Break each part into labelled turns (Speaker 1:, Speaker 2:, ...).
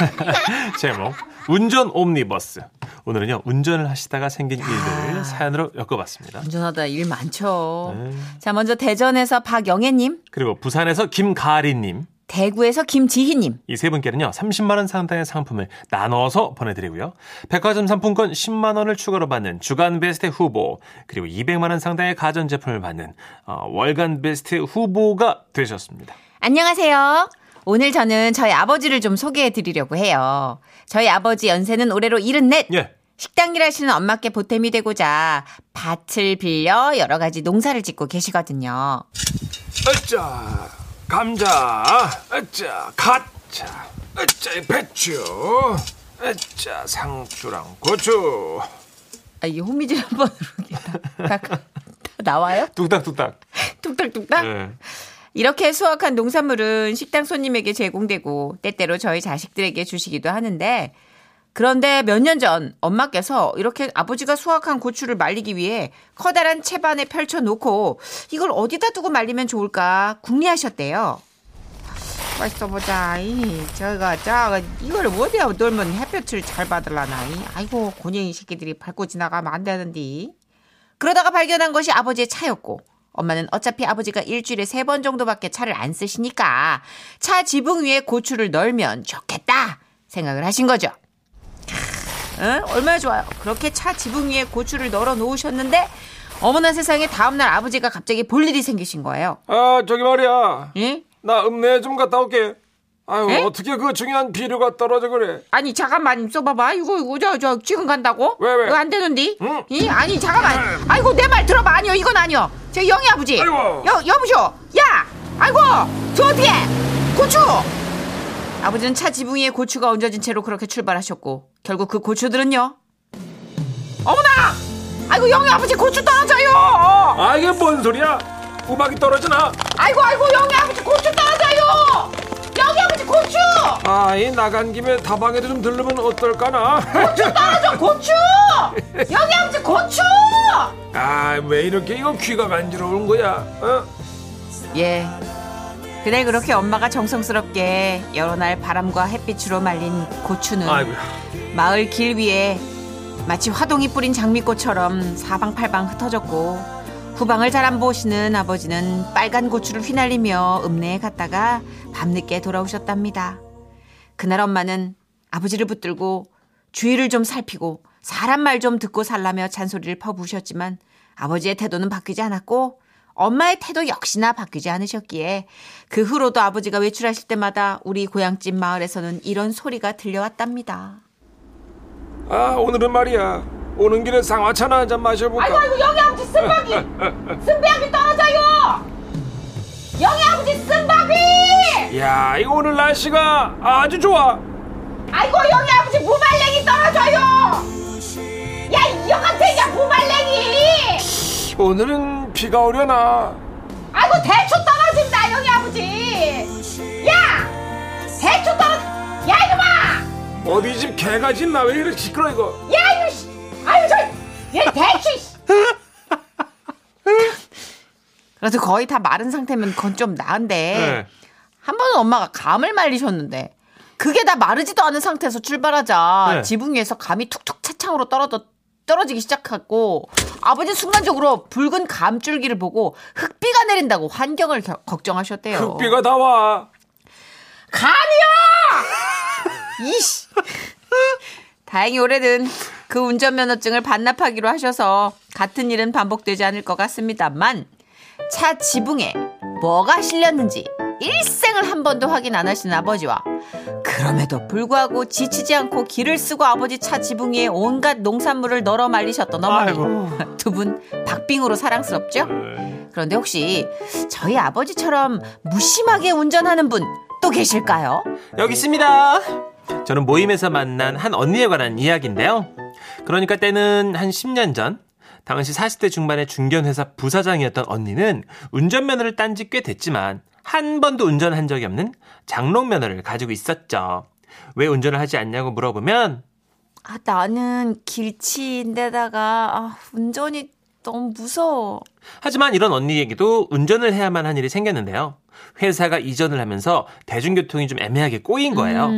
Speaker 1: 제목 운전 옴니버스. 오늘은요 운전을 하시다가 생긴 일들을 사연으로 엮어봤습니다.
Speaker 2: 운전하다 일 많죠.
Speaker 1: 네.
Speaker 2: 자, 먼저 대전에서 박영애님,
Speaker 1: 그리고 부산에서 김가리님
Speaker 2: 대구에서 김지희님,
Speaker 1: 이 세 분께는요 30만 원 상당의 상품을 나눠서 보내드리고요. 백화점 상품권 10만 원을 추가로 받는 주간 베스트 후보 그리고 200만 원 상당의 가전제품을 받는 어, 월간 베스트 후보가 되셨습니다.
Speaker 2: 안녕하세요. 오늘 저는 저희 아버지를 좀 소개해 드리려고 해요. 저희 아버지 연세는 올해로 74.
Speaker 1: 예.
Speaker 2: 식당 일하시는 엄마께 보탬이 되고자 밭을 빌려 여러 가지 농사를 짓고 계시거든요.
Speaker 3: 으짜 감자 으짜 갓자 으짜 배추 으짜 상추랑 고추
Speaker 2: 아, 이 호미질 한 번으로 다, 다, 다 나와요?
Speaker 1: 뚝딱뚝딱.
Speaker 2: 뚝딱뚝딱?
Speaker 1: 예.
Speaker 2: 이렇게 수확한 농산물은 식당 손님에게 제공되고 때때로 저희 자식들에게 주시기도 하는데 그런데 몇 년 전 엄마께서 이렇게 아버지가 수확한 고추를 말리기 위해 커다란 채반에 펼쳐놓고 이걸 어디다 두고 말리면 좋을까 궁리하셨대요. 맛있어 보자. 이 저가 저 이걸 어디다 놀면 햇볕을 잘 받을라나. 이 아이고 고녀이 새끼들이 밟고 지나가면 안 되는데. 그러다가 발견한 것이 아버지의 차였고 엄마는 어차피 아버지가 일주일에 세 번 정도밖에 차를 안 쓰시니까 차 지붕 위에 고추를 널면 좋겠다 생각을 하신 거죠. 응? 얼마나 좋아요. 그렇게 차 지붕 위에 고추를 널어 놓으셨는데 어머나 세상에 다음날 아버지가 갑자기 볼 일이 생기신 거예요.
Speaker 3: 아 저기 말이야
Speaker 2: 예?
Speaker 3: 나 읍내 좀 갔다 올게 아유
Speaker 2: 에?
Speaker 3: 어떻게 그 중요한 비료가 떨어져 그래
Speaker 2: 아니 잠깐만 써봐봐. 이거 이거 저, 저 지금 간다고?
Speaker 3: 왜, 왜?
Speaker 2: 이거 안 되는데?
Speaker 3: 응.
Speaker 2: 이 아니 잠깐만. 아이고 내 말 들어봐. 아니요 이건 아니요. 저 영희 아버지.
Speaker 3: 아이고.
Speaker 2: 여 여보쇼. 야. 아이고 저 어떻게? 고추. 아버지는 차 지붕 위에 고추가 얹어진 채로 그렇게 출발하셨고 결국 그 고추들은요. 어머나. 아이고 영희 아버지 고추 떨어져요.
Speaker 3: 아 이게 뭔 소리야 우박이 떨어지나
Speaker 2: 아이고 아이고 영희 아버지 고추 떨어져요. 영희 아버지 고추.
Speaker 3: 아이 나간 김에 다방에도 좀 들르면 어떨까나
Speaker 2: 떨어져 고추. 영희 아버지 고추.
Speaker 3: 아왜 이렇게 이거 귀가 간지러운 거야 어?
Speaker 2: 예. 그날 그렇게 엄마가 정성스럽게 여러 날 바람과 햇빛으로 말린 고추는
Speaker 1: 아이고야.
Speaker 2: 마을 길 위에 마치 화동이 뿌린 장미꽃처럼 사방팔방 흩어졌고 후방을 잘 안 보시는 아버지는 빨간 고추를 휘날리며 읍내에 갔다가 밤늦게 돌아오셨답니다. 그날 엄마는 아버지를 붙들고 주위를 좀 살피고 사람 말 좀 듣고 살라며 잔소리를 퍼부으셨지만 아버지의 태도는 바뀌지 않았고 엄마의 태도 역시나 바뀌지 않으셨기에 그 후로도 아버지가 외출하실 때마다 우리 고향집 마을에서는 이런 소리가 들려왔답니다.
Speaker 3: 아 오늘은 말이야 오는 길에 쌍화차나 한 잔 마셔볼까?
Speaker 2: 아이고 아이고 영희 아버지 쓴바귀 쓴바귀 떨어져요! 영희 아버지 쓴바귀
Speaker 3: 야 이거 오늘 날씨가 아주 좋아.
Speaker 2: 아이고 영희 아버지 무말랭이 떨어져요! 야 이 영감탱이야 무말랭이!
Speaker 3: 오늘은 비가 오려나?
Speaker 2: 아이고 대추 떨어진다 영희 아버지! 야! 대추 떨어 야 이놈아!
Speaker 3: 어디 집 개가 짖나? 왜 이렇게 시끄러 이거?
Speaker 2: 야 대추 씨. 그래도 거의 다 마른 상태면 그건 좀 나은데
Speaker 1: 네.
Speaker 2: 한 번은 엄마가 감을 말리셨는데 그게 다 마르지도 않은 상태에서 출발하자
Speaker 1: 네.
Speaker 2: 지붕 위에서 감이 툭툭 차창으로 떨어져 떨어지기 시작했고 아버지 순간적으로 붉은 감줄기를 보고 흙비가 내린다고 환경을 겨- 걱정하셨대요.
Speaker 3: 흙비가 다와
Speaker 2: 감이요! 이씨. 다행히 올해는 그 운전면허증을 반납하기로 하셔서 같은 일은 반복되지 않을 것 같습니다만 차 지붕에 뭐가 실렸는지 일생을 한 번도 확인 안 하시는 아버지와 그럼에도 불구하고 지치지 않고 길을 쓰고 아버지 차 지붕 위에 온갖 농산물을 널어 말리셨던 어머니
Speaker 1: 아이고.
Speaker 2: 두분 박빙으로 사랑스럽죠? 그런데 혹시 저희 아버지처럼 무심하게 운전하는 분 또 계실까요?
Speaker 1: 여기 있습니다. 저는 모임에서 만난 한 언니에 관한 이야기인데요. 그러니까 때는 한 10년 전 당시 40대 중반의 중견회사 부사장이었던 언니는 운전면허를 딴 지 꽤 됐지만 한 번도 운전한 적이 없는 장롱면허를 가지고 있었죠. 왜 운전을 하지 않냐고 물어보면
Speaker 2: 아, 나는 길치인데다가 아, 운전이 너무 무서워.
Speaker 1: 하지만 이런 언니에게도 운전을 해야만 한 일이 생겼는데요. 회사가 이전을 하면서 대중교통이 좀 애매하게 꼬인 거예요.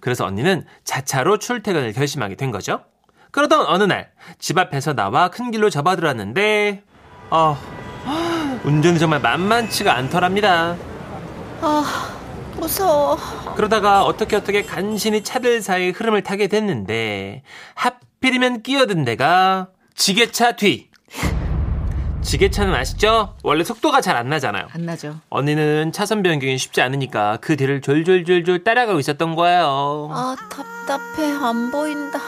Speaker 1: 그래서 언니는 자차로 출퇴근을 결심하게 된 거죠. 그러던 어느 날 집 앞에서 나와 큰 길로 접어들었는데 어, 운전이 정말 만만치가 않더랍니다.
Speaker 2: 무서워.
Speaker 1: 그러다가 어떻게 어떻게 간신히 차들 사이 흐름을 타게 됐는데 하필이면 끼어든 데가 지게차 뒤. 지게차는 아시죠? 원래 속도가 잘 안 나잖아요.
Speaker 2: 안 나죠.
Speaker 1: 언니는 차선 변경이 쉽지 않으니까 그 뒤를 졸졸졸졸 따라가고 있었던 거예요.
Speaker 2: 아, 답답해. 안 보인다.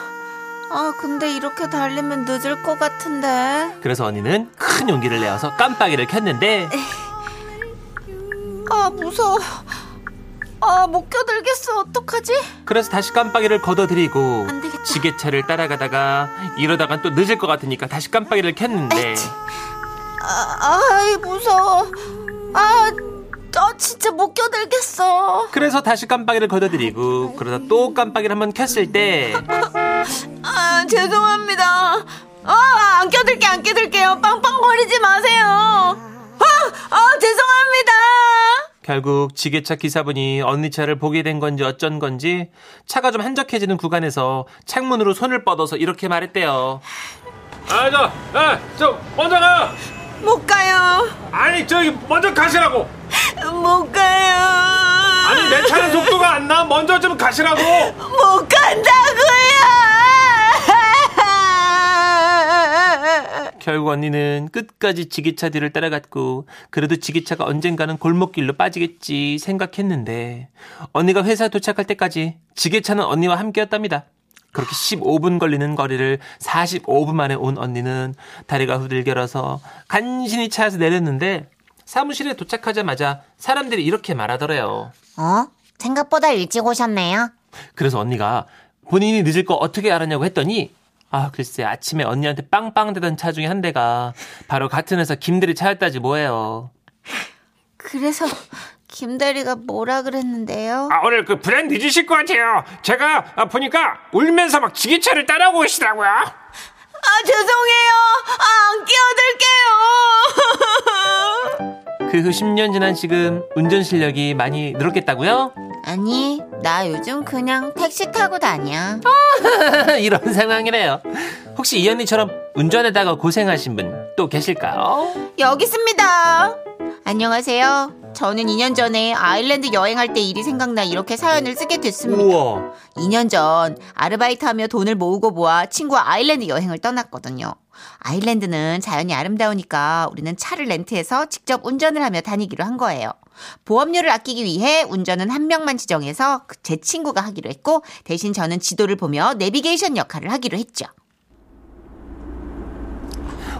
Speaker 2: 아, 근데 이렇게 달리면 늦을 것 같은데.
Speaker 1: 그래서 언니는 큰 용기를 내어서 깜빡이를 켰는데
Speaker 2: 아, 무서워. 아, 못 껴들겠어. 어떡하지?
Speaker 1: 그래서 다시 깜빡이를 걷어들이고. 지게차를 따라가다가 이러다간 또 늦을 것 같으니까 다시 깜빡이를 켰는데
Speaker 2: 아, 아이, 무서워. 아, 저 진짜 못 껴들겠어.
Speaker 1: 그래서 다시 깜빡이를 걷어들이고 그러다 또 깜빡이를 한번 켰을 때
Speaker 2: 아, 죄송합니다. 아, 안 껴들게, 안 껴들게요. 빵빵거리지 마세요. 아, 아, 죄송합니다.
Speaker 1: 결국 지게차 기사분이 언니 차를 보게 된 건지 어쩐 건지 차가 좀 한적해지는 구간에서 창문으로 손을 뻗어서 이렇게 말했대요.
Speaker 3: 아, 저, 아, 저 먼저 가.
Speaker 2: 못 가요.
Speaker 3: 아니, 저기 먼저 가시라고.
Speaker 2: 못 가요.
Speaker 3: 아니, 내 차는 속도가 안 나. 먼저 좀 가시라고.
Speaker 2: 못 간다고요.
Speaker 1: 결국 언니는 끝까지 지게차 뒤를 따라갔고 그래도 지게차가 언젠가는 골목길로 빠지겠지 생각했는데 언니가 회사 도착할 때까지 지게차는 언니와 함께였답니다. 그렇게 15분 걸리는 거리를 45분 만에 온 언니는 다리가 후들겨라서 간신히 차에서 내렸는데 사무실에 도착하자마자 사람들이 이렇게 말하더래요.
Speaker 4: 어? 생각보다 일찍 오셨네요.
Speaker 1: 그래서 언니가 본인이 늦을 거 어떻게 알았냐고 했더니 아 글쎄 아침에 언니한테 빵빵대던 차 중에 한 대가 바로 같은 회사 김대리 차였다지 뭐예요.
Speaker 2: 그래서 김대리가 뭐라 그랬는데요?
Speaker 3: 아, 오늘 그 불안 늦으실 것 같아요. 제가 아, 보니까 울면서 막 지게차를 따라오고 계시더라고요.
Speaker 2: 아 죄송해요. 아, 안 끼어들게요.
Speaker 1: 그 후 10년 지난 지금 운전 실력이 많이 늘었겠다고요?
Speaker 4: 아니, 나 요즘 그냥 택시 타고 다녀.
Speaker 1: 이런 상황이래요. 혹시 이 언니처럼 운전에다가 고생하신 분 또 계실까요?
Speaker 2: 여기 있습니다. 안녕하세요. 저는 2년 전에 아일랜드 여행할 때 일이 생각나 이렇게 사연을 쓰게 됐습니다.
Speaker 1: 우와.
Speaker 2: 2년 전 아르바이트하며 돈을 모으고 모아 친구와 아일랜드 여행을 떠났거든요. 아일랜드는 자연이 아름다우니까 우리는 차를 렌트해서 직접 운전을 하며 다니기로 한 거예요. 보험료를 아끼기 위해 운전은 한 명만 지정해서 그제 친구가 하기로 했고 대신 저는 지도를 보며 내비게이션 역할을 하기로 했죠.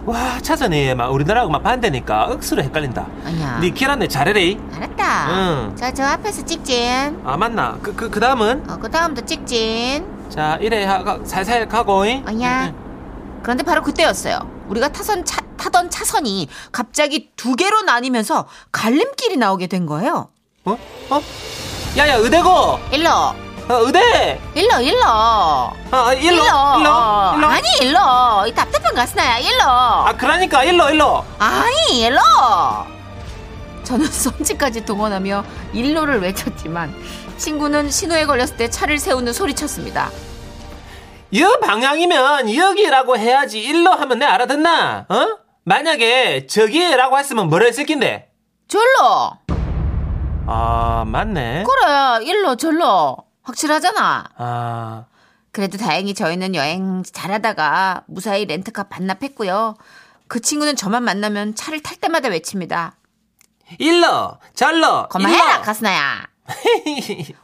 Speaker 1: 와 차선이 막 우리나라하고 막 반대니까 억수로 헷갈린다.
Speaker 2: 아니야.
Speaker 1: 니 길안내 잘해래.
Speaker 2: 알았다.
Speaker 1: 응.
Speaker 2: 자, 저 앞에서 찍진.
Speaker 1: 아 맞나? 그 그 그 다음은
Speaker 2: 어, 그 다음도 찍진.
Speaker 1: 자 이래 하, 가, 살살 가고. 잉?
Speaker 2: 아니야. 그런데 바로 그때였어요. 우리가 타선 차, 타던 차선이 갑자기 두 개로 나뉘면서 갈림길이 나오게 된 거예요.
Speaker 1: 어? 어? 야야 의대고.
Speaker 2: 일로,
Speaker 1: 어, 의대.
Speaker 2: 일로, 일로.
Speaker 1: 아 일로 일로
Speaker 2: 어,
Speaker 1: 일로.
Speaker 2: 아니, 일로. 이 답답한 가스나야, 일로.
Speaker 1: 아 그러니까 일로 일로.
Speaker 2: 아니, 일로. 저는 썸지까지 동원하며 일로를 외쳤지만 친구는 신호에 걸렸을 때 차를 세우는 소리쳤습니다.
Speaker 1: 이 방향이면 여기라고 해야지 일로 하면 내 알아듣나? 어? 만약에 저기라고 했으면 뭐라 했을 낀데?
Speaker 2: 절로.
Speaker 1: 아 맞네.
Speaker 2: 그래, 일로, 절로. 확실하잖아.
Speaker 1: 아
Speaker 2: 그래도 다행히 저희는 여행 잘하다가 무사히 렌트카 반납했고요. 그 친구는 저만 만나면 차를 탈 때마다 외칩니다.
Speaker 1: 절로
Speaker 2: 그만해라,
Speaker 1: 일로.
Speaker 2: 가스나야.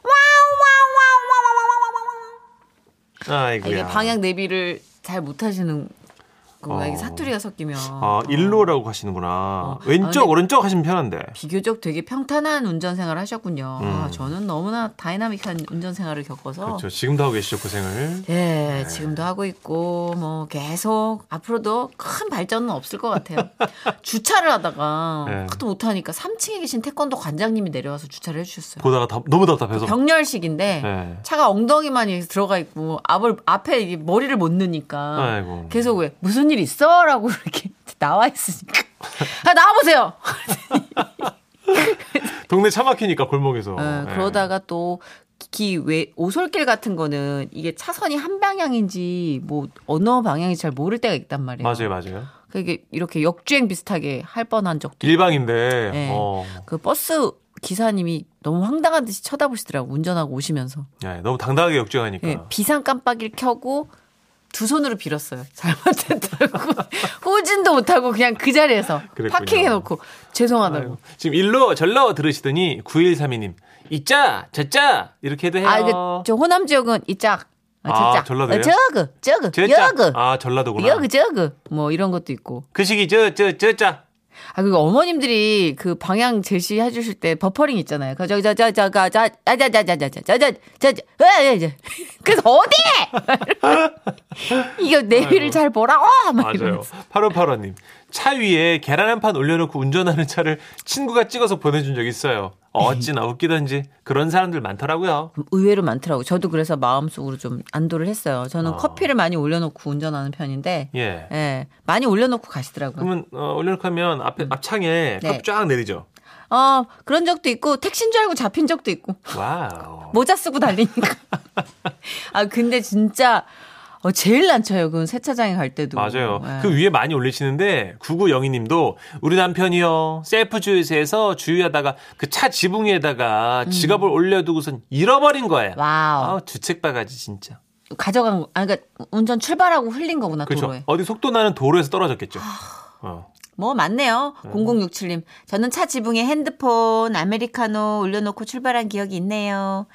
Speaker 1: 아이고야.
Speaker 2: 이게 방향 내비를 잘 못하시는 이게
Speaker 1: 어.
Speaker 2: 사투리가 섞이면.
Speaker 1: 아 일로라고 하시는구나. 왼쪽
Speaker 2: 아, 근데-
Speaker 1: 오른쪽 하시면 편한데.
Speaker 2: 비교적 되게 평탄한 운전 생활을 하셨군요.
Speaker 1: 음.
Speaker 2: 아, 저는 너무나 다이나믹한 운전 생활을 겪어서.
Speaker 1: 그렇죠. 지금도 하고 계시죠 고생을.
Speaker 2: 예, 지금도 하고 있고, 뭐, 계속, 앞으로도 큰 발전은 없을 것 같아요. 주차를 하다가,
Speaker 1: 네.
Speaker 2: 하도 못하니까 3층에 계신 태권도 관장님이 내려와서 주차를 해주셨어요.
Speaker 1: 보다가 답- 너무 답답해서.
Speaker 2: 병렬식인데,
Speaker 1: 네.
Speaker 2: 차가 엉덩이만 들어가 있고, 앞을, 앞에 이게 머리를 못 넣으니까,
Speaker 1: 아이고.
Speaker 2: 계속 왜, 무슨 일 있어? 라고 이렇게 나와 있으니까. 아, 나와보세요!
Speaker 1: 동네 차 막히니까 골목에서.
Speaker 2: 어,
Speaker 1: 예.
Speaker 2: 그러다가 또기외 오솔길 같은 거는 이게 차선이 한 방향인지 뭐 어느 방향인지 잘 모를 때가 있단 말이에요.
Speaker 1: 맞아요, 맞아요.
Speaker 2: 그게 이렇게 역주행 비슷하게 할 뻔한 적도
Speaker 1: 일방인데.
Speaker 2: 네.
Speaker 1: 어.
Speaker 2: 그 버스 기사님이 너무 황당한 듯이 쳐다보시더라고 운전하고 오시면서
Speaker 1: 예, 너무 당당하게 역주행하니까.
Speaker 2: 예, 비상 깜빡이를 켜고 두 손으로 빌었어요. 잘못했다고 후진도 못하고 그냥 그 자리에서. 파킹해놓고 죄송하다고.
Speaker 1: 아이고, 지금 일로 절로 들으시더니 9132님 이짜 저짜 이렇게 해도 해요.
Speaker 2: 아, 이게 저 호남 지역은 이짝, 아,
Speaker 1: 아, 전라도예요?
Speaker 2: 어, 저그, 저그. 여그,
Speaker 1: 아 전라도구나.
Speaker 2: 여그, 저그, 뭐 이런 것도 있고.
Speaker 1: 그 시기 저 저 저짜.
Speaker 2: 아, 그리고 어머님들이 그 방향 제시해 주실 때 버퍼링 있잖아요. 그, 저, 저, 저, 저, 저, 저, 자, 자, 자, 자, 자, 자, 자, 자, 자, 아, 자, 자. 그래서 어디? 이거 내비를 잘 보라고! 막
Speaker 1: 맞아요.
Speaker 2: 이러면서.
Speaker 1: 8585님. 차 위에 계란 한 판 올려놓고 운전하는 차를 친구가 찍어서 보내준 적 있어요. 어찌나 웃기던지 그런 사람들 많더라고요.
Speaker 2: 의외로 많더라고요. 저도 그래서 마음속으로 좀 안도를 했어요. 저는
Speaker 1: 어.
Speaker 2: 커피를 많이 올려놓고 운전하는 편인데,
Speaker 1: 예.
Speaker 2: 예, 많이 올려놓고 가시더라고요.
Speaker 1: 그러면 어, 올려놓고 하면 앞에 앞창에
Speaker 2: 네.
Speaker 1: 컵쫙 내리죠.
Speaker 2: 어, 그런 적도 있고, 택시인 줄 알고 잡힌 적도 있고,
Speaker 1: wow.
Speaker 2: 모자 쓰고 달리니까. 아, 근데 진짜, 어, 제일 난처해요. 그건 세차장에 갈 때도.
Speaker 1: 맞아요.
Speaker 2: 예.
Speaker 1: 그 위에 많이 올리시는데 9902 님도 우리 남편이요 셀프 주유소에서 주유하다가 그 차 지붕 위에다가 지갑을 올려두고선 잃어버린 거예요.
Speaker 2: 음. wow.
Speaker 1: 아우 주책바가지 진짜.
Speaker 2: 가져간 거, 아, 그러니까 운전 출발하고 흘린 거구나,
Speaker 1: 그렇죠.
Speaker 2: 도로에.
Speaker 1: 어디 속도 나는 도로에서 떨어졌겠죠. 어.
Speaker 2: 뭐 많네요. 0067님. 저는 차 지붕에 핸드폰, 아메리카노 올려놓고 출발한 기억이 있네요.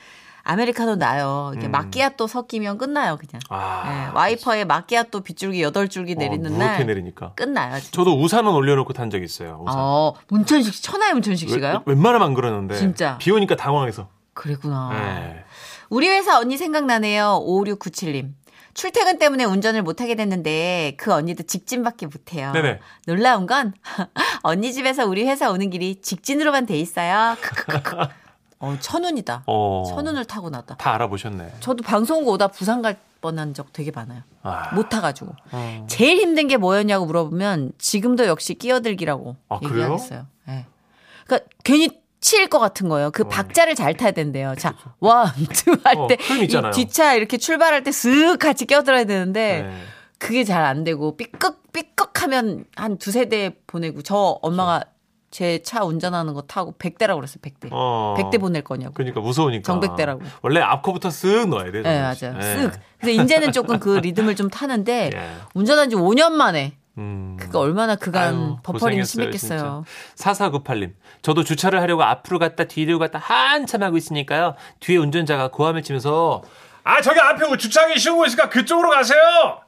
Speaker 2: 아메리카노 나요. 이게
Speaker 1: 음.
Speaker 2: 마끼아또 섞이면 끝나요, 그냥.
Speaker 1: 아,
Speaker 2: 예, 와이퍼에 마끼아또 빗줄기 8줄기 내리는
Speaker 1: 어,
Speaker 2: 날
Speaker 1: 내리니까.
Speaker 2: 끝나요. 진짜.
Speaker 1: 저도 우산은 올려놓고 탄 적 있어요. 우산.
Speaker 2: 어, 문천식 씨, 천하의 문천식 씨가요?
Speaker 1: 웬- 웬만하면 안 그러는데.
Speaker 2: 진짜?
Speaker 1: 비 오니까 당황해서.
Speaker 2: 그랬구나.
Speaker 1: 네.
Speaker 2: 우리 회사 언니 생각나네요. 5697님. 출퇴근 때문에 운전을 못하게 됐는데 그 언니도 직진밖에 못해요.
Speaker 1: 네네.
Speaker 2: 놀라운 건 언니 집에서 우리 회사 오는 길이 직진으로만 돼 있어요. 어, 천운이다.
Speaker 1: 어.
Speaker 2: 천운을 타고 나다.
Speaker 1: 다 알아보셨네.
Speaker 2: 저도 방송 오다 부산 갈 뻔한 적 되게 많아요.
Speaker 1: 아.
Speaker 2: 못 타가지고.
Speaker 1: 어.
Speaker 2: 제일 힘든 게 뭐였냐고 물어보면 지금도 역시 끼어들기라고
Speaker 1: 아?
Speaker 2: 얘기하겠어요. 예. 그러니까 괜히 치일 것 같은 거예요. 그 박자를 잘 타야 된대요. 자, 원, 투할
Speaker 1: 어,
Speaker 2: 때. 이 뒷차 이렇게 출발할 때 쓱 같이 끼어들어야 되는데
Speaker 1: 네.
Speaker 2: 그게 잘 안 되고 삐걱, 삐걱 하면 한 두세 대 보내고 저 엄마가 제 차 운전하는 거 타고 100대라고 그랬어요. 100대.
Speaker 1: 어.
Speaker 2: 100대 보낼 거냐고.
Speaker 1: 그러니까 무서우니까.
Speaker 2: 정백대라고.
Speaker 1: 원래 앞코부터 쓱 넣어야 돼.
Speaker 2: 네, 맞아요. 쓱. 그래서 이제는 조금 그 리듬을 좀 타는데
Speaker 1: 예.
Speaker 2: 운전한 지 5년 만에
Speaker 1: 음.
Speaker 2: 그거 얼마나 그간
Speaker 1: 아유,
Speaker 2: 버퍼링이 심했겠어요.
Speaker 1: 진짜. 4498님. 저도 주차를 하려고 앞으로 갔다 뒤로 갔다 한참 하고 있으니까요. 뒤에 운전자가 고함을 치면서
Speaker 3: 아 저기 앞에 주차하기 쉬운 거 있으니까 그쪽으로 가세요.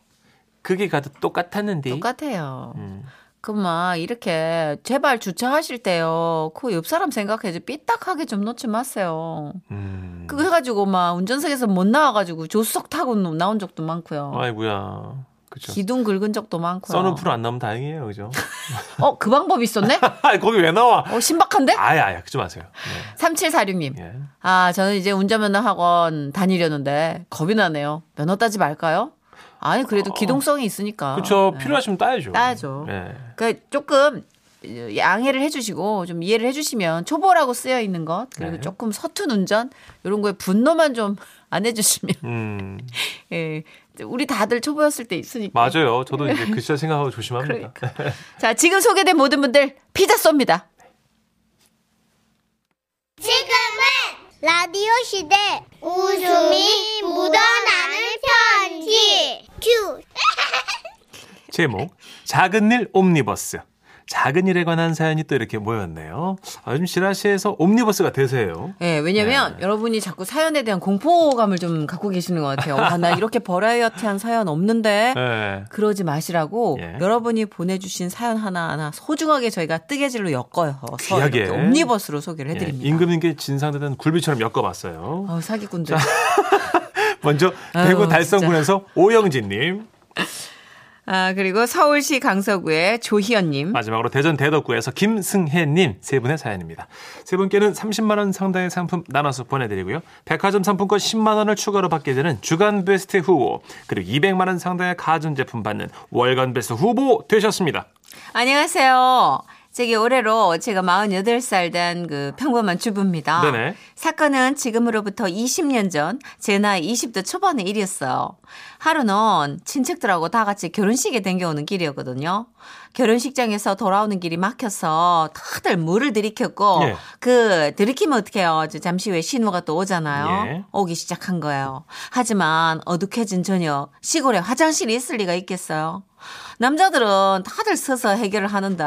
Speaker 1: 그게 가도 똑같았는데.
Speaker 2: 똑같아요.
Speaker 1: 음.
Speaker 2: 막 이렇게 제발 주차하실 때요. 그 옆 사람 생각해서 삐딱하게 좀 놓지 마세요.
Speaker 1: 음.
Speaker 2: 그거 해가지고 막 운전석에서 못 나와가지고 조수석 타고 나온 적도 많고요.
Speaker 1: 아이고야. 그죠.
Speaker 2: 기둥 긁은 적도 많고요.
Speaker 1: 써놓프로 안 나오면 다행이에요. 그죠?
Speaker 2: 어, 그 방법이 있었네?
Speaker 1: 아, 거기 왜 나와?
Speaker 2: 어, 신박한데?
Speaker 1: 아예, 아예, 그지 마세요.
Speaker 2: 3746님.
Speaker 1: 네. 예.
Speaker 2: 아, 저는 이제 운전면허 학원 다니려는데 겁이 나네요. 면허 따지 말까요? 아니, 그래도 기동성이 있으니까.
Speaker 1: 그쵸.
Speaker 2: 네.
Speaker 1: 필요하시면 따야죠.
Speaker 2: 따야죠.
Speaker 1: 예.
Speaker 2: 그 조금 양해를 해주시고 좀 이해를 해주시면 초보라고 쓰여 있는 것 그리고
Speaker 1: 네.
Speaker 2: 조금 서툰 운전 이런 거에 분노만 좀 안 해주시면
Speaker 1: 음.
Speaker 2: 예 우리 다들 초보였을 때 있으니까
Speaker 1: 맞아요. 저도 이제 그 시절 생각하고 조심합니다.
Speaker 2: 그러니까. 자 지금 소개된 모든 분들 피자 쏩니다.
Speaker 5: 지금은 라디오 시대 웃음이 묻어나는 편지 큐
Speaker 1: 제목 작은 일 옴니버스. 작은 일에 관한 사연이 또 이렇게 모였네요. 아, 요즘 지라시에서 옴니버스가 대세예요.
Speaker 2: 예, 왜냐면
Speaker 1: 네.
Speaker 2: 여러분이 자꾸 사연에 대한 공포감을 좀 갖고 계시는 것 같아요. 아, 나 이렇게 버라이어티한 사연 없는데
Speaker 1: 네.
Speaker 2: 그러지 마시라고
Speaker 1: 예.
Speaker 2: 여러분이 보내주신 사연 하나하나 소중하게 저희가 뜨개질로 엮어서
Speaker 1: 귀하게.
Speaker 2: 이렇게 옴니버스로 소개를
Speaker 1: 예,
Speaker 2: 해드립니다.
Speaker 1: 임금님께 진상되던 굴비처럼 엮어봤어요.
Speaker 2: 어, 사기꾼들.
Speaker 1: 먼저 대구 달성군에서 오영진님,
Speaker 2: 아, 그리고 서울시 강서구의 조희연님.
Speaker 1: 마지막으로 대전 대덕구에서 김승혜님 세 분의 사연입니다. 세 분께는 30만 원 상당의 상품 나눠서 보내드리고요. 백화점 상품권 10만 원을 추가로 받게 되는 주간 베스트 후보 그리고 200만 원 상당의 가전제품 받는 월간 베스트 후보 되셨습니다.
Speaker 2: 안녕하세요. 저기 올해로 제가 48살 된 그 평범한 주부입니다.
Speaker 1: 네네.
Speaker 2: 사건은 지금으로부터 20년 전 제 나이 20대 초반의 일이었어요. 하루는 친척들하고 다 같이 결혼식에 댕겨오는 길이었거든요. 결혼식장에서 돌아오는 길이 막혀서 다들 물을 들이켰고
Speaker 1: 예.
Speaker 2: 그 들이키면 어떡해요. 저 잠시 후에 신호가 또 오잖아요.
Speaker 1: 예.
Speaker 2: 오기 시작한 거예요. 하지만 어둑해진 저녁 시골에 화장실이 있을 리가 있겠어요. 남자들은 다들 서서 해결을 하는데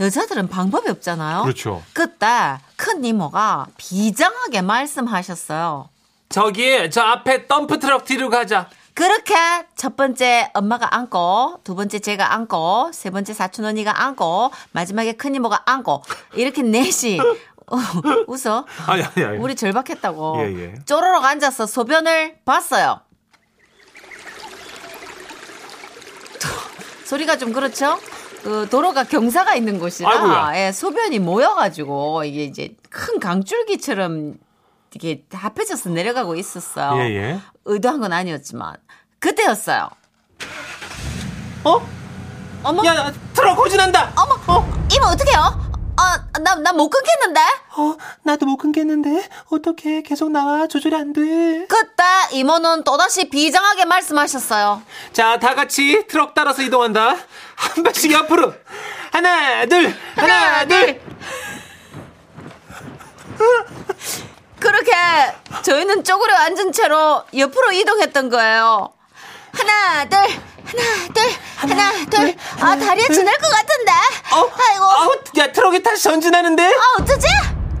Speaker 2: 여자들은 방법이 없잖아요.
Speaker 1: 그렇죠.
Speaker 2: 그때 큰 이모가 비장하게 말씀하셨어요.
Speaker 1: 저기 저 앞에 덤프 트럭 뒤로 가자.
Speaker 2: 그렇게 첫 번째 엄마가 안고, 두 번째 제가 안고, 세 번째 사촌 언니가 안고, 마지막에 큰 이모가 안고, 이렇게 넷이 어, 웃어.
Speaker 1: 아니 아니 아니.
Speaker 2: 우리 절박했다고.
Speaker 1: 예, 예.
Speaker 2: 쪼르륵 앉아서 소변을 봤어요. 소리가 좀 그렇죠? 그 도로가 경사가 있는 곳이라. 예, 소변이 모여가지고 이게 이제 큰 강줄기처럼 이게 합해져서 내려가고 있었어요.
Speaker 1: 예, 예.
Speaker 2: 의도한 건 아니었지만 그때였어요.
Speaker 1: 어?
Speaker 2: 어머,
Speaker 1: 야, 야 트럭 고진한다.
Speaker 2: 어머, 이모 어떡해요? 아, 나 나 못 끊겠는데?
Speaker 1: 어, 나도 못 끊겠는데 어떻게 계속 나와 조절이 안 돼.
Speaker 2: 그때 이모는 또다시 비장하게 말씀하셨어요.
Speaker 1: 자, 다 같이 트럭 따라서 이동한다. 한 발씩 옆으로. 하나, 둘, 하나, 둘.
Speaker 2: 그렇게 저희는 쪼그려 앉은 채로 옆으로 이동했던 거예요. 하나, 둘, 하나, 둘, 하나, 둘. 아, 다리에 쥐 날 것 같은데.
Speaker 1: 어,
Speaker 2: 아이고.
Speaker 1: 아우, 야, 트럭이 다시 전진하는데.
Speaker 2: 아, 어쩌지?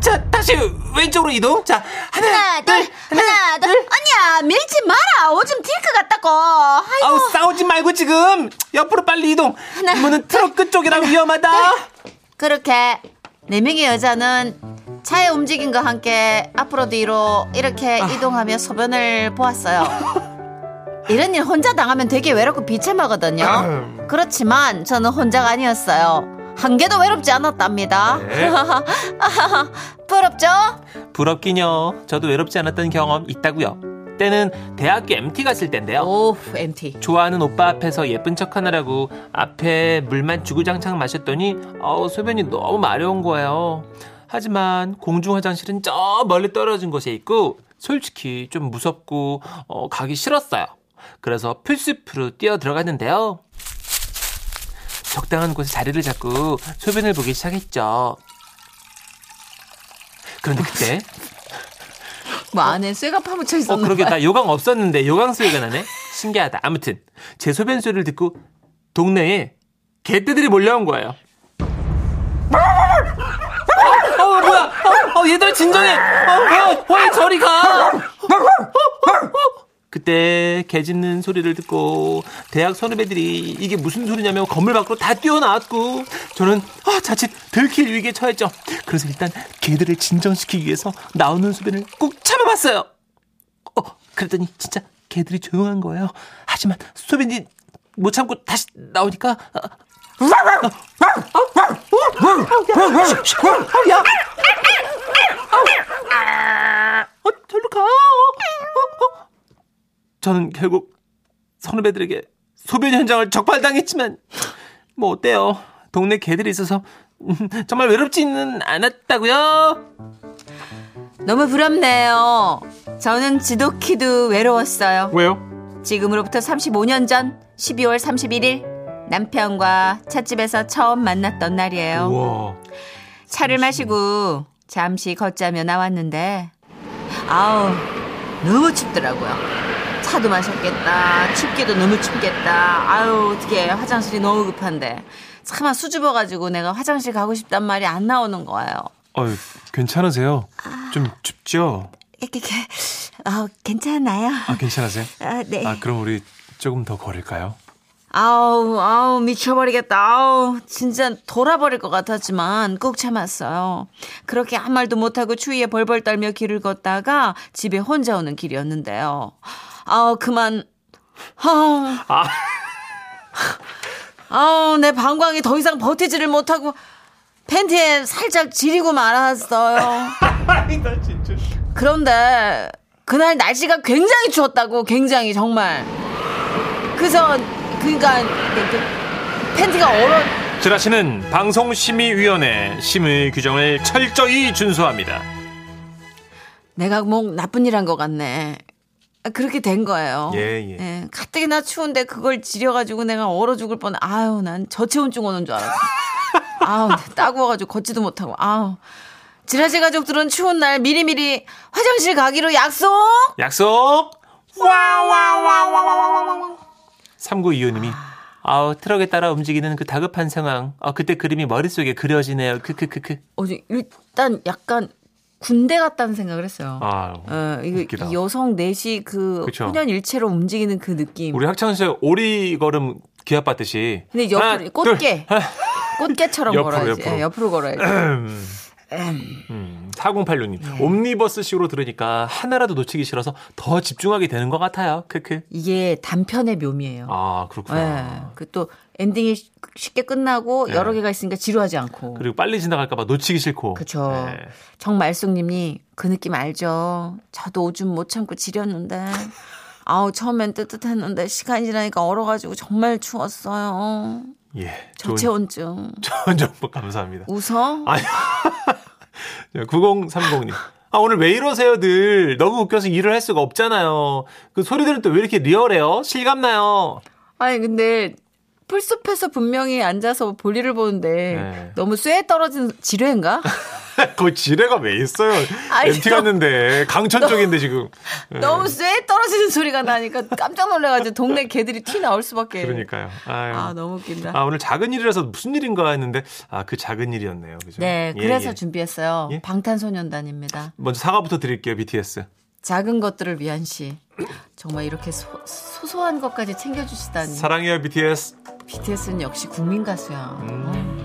Speaker 1: 자, 다시 왼쪽으로 이동. 자, 하나,
Speaker 2: 하나, 둘, 하나, 둘. 아니야, 밀지 마라. 오줌 튈 것 같다고. 아이고.
Speaker 1: 아우, 싸우지 말고 지금. 옆으로 빨리 이동.
Speaker 2: 하나,
Speaker 1: 이모는 트럭 끝쪽이라 위험하다.
Speaker 2: 그렇게 네 명의 여자는 차의 움직임과 함께 앞으로 뒤로 이렇게 이동하며 소변을 보았어요. 이런 일 혼자 당하면 되게 외롭고 비참하거든요. 그렇지만 저는 혼자가 아니었어요. 한 개도 외롭지 않았답니다.
Speaker 1: 네.
Speaker 2: 부럽죠?
Speaker 1: 부럽긴요. 저도 외롭지 않았던 경험 있다고요. 때는 대학교 MT 갔을 때인데요.
Speaker 2: 오, MT.
Speaker 1: 좋아하는 오빠 앞에서 예쁜 척 하느라고 앞에 물만 주구장창 마셨더니 어우 소변이 너무 마려운 거예요. 하지만 공중 화장실은 저 멀리 떨어진 곳에 있고 솔직히 좀 무섭고 어, 가기 싫었어요. 그래서 풀숲으로 뛰어 들어갔는데요. 적당한 곳에 자리를 잡고 소변을 보기 시작했죠. 그런데 그때
Speaker 2: 뭐 안에 쇠가 파묻혀
Speaker 1: 어
Speaker 2: 있었나
Speaker 1: 그러게
Speaker 2: 봐요.
Speaker 1: 나 요강 없었는데 요강 소리가 나네. 신기하다. 아무튼 제 소변 소리를 듣고 동네에 개떼들이 몰려온 거예요. 어, 어 뭐야? 어, 어 얘들 진정해. 어, 어, 왜 저리 가? 어, 어, 어. 그때 개 짖는 소리를 듣고 대학 선후배들이 이게 무슨 소리냐며 건물 밖으로 다 뛰어나왔고 저는 아, 자칫 들킬 위기에 처했죠. 그래서 일단 개들을 진정시키기 위해서 나오는 소변을 꾹 참아봤어요. 어, 그랬더니 진짜 개들이 조용한 거예요. 하지만 소변이 못 참고 다시 나오니까 어, 야, 어, 절로 가. 어, 어. 저는 결국 선후배들에게 소변 현장을 적발당했지만 뭐 어때요? 동네 개들이 있어서 음, 정말 외롭지는 않았다고요.
Speaker 2: 너무 부럽네요. 저는 지독히도 외로웠어요.
Speaker 1: 왜요?
Speaker 2: 지금으로부터 35년 전 12월 31일 남편과 찻집에서 처음 만났던 날이에요.
Speaker 1: 우와.
Speaker 2: 차를 마시고 잠시 걷자며 나왔는데 아우 너무 춥더라고요. 차도 마셨겠다. 춥기도 너무 춥겠다. 아유 어떻게 화장실이 너무 급한데 차마 수줍어가지고 내가 화장실 가고 싶단 말이 안 나오는 거예요.
Speaker 1: 어유 괜찮으세요? 좀 춥죠?
Speaker 2: 이렇게 아 괜찮아요.
Speaker 1: 아 괜찮으세요?
Speaker 2: 아, 네.
Speaker 1: 아 그럼 우리 조금 더 걸을까요?
Speaker 2: 아우, 아우, 미쳐버리겠다. 아우, 진짜 돌아버릴 것 같았지만 꾹 참았어요. 그렇게 한 말도 못하고 추위에 벌벌 떨며 길을 걷다가 집에 혼자 오는 길이었는데요. 아우, 그만. 아우,
Speaker 1: 아.
Speaker 2: 아우, 내 방광이 더 이상 버티지를 못하고 팬티에 살짝 지리고 말았어요. 그런데 그날 날씨가 굉장히 추웠다고, 굉장히 정말. 그래서 그러니까 그 팬티가 얼어
Speaker 1: 지라시는 방송심의위원회 심의 규정을 철저히 준수합니다.
Speaker 2: 내가 뭐 나쁜 일 한 것 같네. 아, 그렇게 된 거예요.
Speaker 1: 예, 예.
Speaker 2: 가뜩이나 추운데 그걸 지려가지고 내가 얼어 죽을 뻔. 아유, 난 저체온증 오는 줄 알았어. 아우, 따구워가지고 걷지도 못하고. 아우. 지라시 가족들은 추운 날 미리미리 화장실 가기로 약속!
Speaker 1: 약속! 와와와와와와와 3925님이 아우 트럭에 따라 움직이는 그 다급한 상황. 아 그때 그림이 머릿속에 그려지네요. 크크크크.
Speaker 2: 어제 일단 약간 군대 같다는 생각을 했어요.
Speaker 1: 아
Speaker 2: 어, 이거 여성 넷이 그
Speaker 1: 그쵸.
Speaker 2: 혼연일체로 움직이는 그 느낌.
Speaker 1: 우리 학창 시절 오리 걸음 기합 받듯이.
Speaker 2: 근데 옆으로
Speaker 1: 하나,
Speaker 2: 꽃게
Speaker 1: 둘,
Speaker 2: 꽃게처럼
Speaker 1: 옆으로,
Speaker 2: 걸어야지.
Speaker 1: 옆으로.
Speaker 2: 예, 옆으로 걸어야지.
Speaker 1: 음, 4086님.
Speaker 2: 네.
Speaker 1: 옴니버스식으로 들으니까 하나라도 놓치기 싫어서 더 집중하게 되는 것 같아요. 크크.
Speaker 2: 이게 단편의 묘미예요.
Speaker 1: 아 그렇구나.
Speaker 2: 예. 그또 엔딩이 쉬- 쉽게 끝나고
Speaker 1: 네.
Speaker 2: 여러 개가 있으니까 지루하지 않고.
Speaker 1: 그리고 빨리 지나갈까봐 놓치기 싫고.
Speaker 2: 그쵸.
Speaker 1: 네.
Speaker 2: 정말숙님이 그 느낌 알죠. 저도 오줌 못 참고 지렸는데. 아우 처음엔 뜨뜻했는데 시간이 지나니까 얼어가지고 정말 추웠어요.
Speaker 1: 예.
Speaker 2: 저체온증.
Speaker 1: 좋은 정보 감사합니다.
Speaker 2: 웃어?
Speaker 1: 아니. 9030님. 아, 오늘 왜 이러세요, 늘. 너무 웃겨서 일을 할 수가 없잖아요. 그 소리들은 또 왜 이렇게 리얼해요? 실감나요?
Speaker 2: 아니 근데 풀숲에서 분명히 앉아서 볼일을 보는데
Speaker 1: 네.
Speaker 2: 너무 쇠에 떨어진 지뢰인가?
Speaker 1: 그 지뢰가 왜 있어요?
Speaker 2: 아니,
Speaker 1: MT
Speaker 2: 너-
Speaker 1: 갔는데. 강천 쪽인데, 지금. 네.
Speaker 2: 너무 쇠에 떨어지는 소리가 나니까 깜짝 놀래가지고 동네 개들이 튀 나올 수밖에.
Speaker 1: 그러니까요. 아유.
Speaker 2: 아 너무 웃긴다.
Speaker 1: 아, 오늘 작은 일이라서 무슨 일인가 했는데, 아, 그 작은 일이었네요. 그죠?
Speaker 2: 네,
Speaker 1: 예,
Speaker 2: 그래서
Speaker 1: 예.
Speaker 2: 준비했어요.
Speaker 1: 예?
Speaker 2: 방탄소년단입니다.
Speaker 1: 먼저 사과부터 드릴게요, BTS.
Speaker 2: 작은 것들을 위한 시. 정말 이렇게 소, 소소한 것까지 챙겨주시다니.
Speaker 1: 사랑해요, BTS.
Speaker 2: BTS는 역시 국민 가수야.
Speaker 1: 음.
Speaker 2: 어.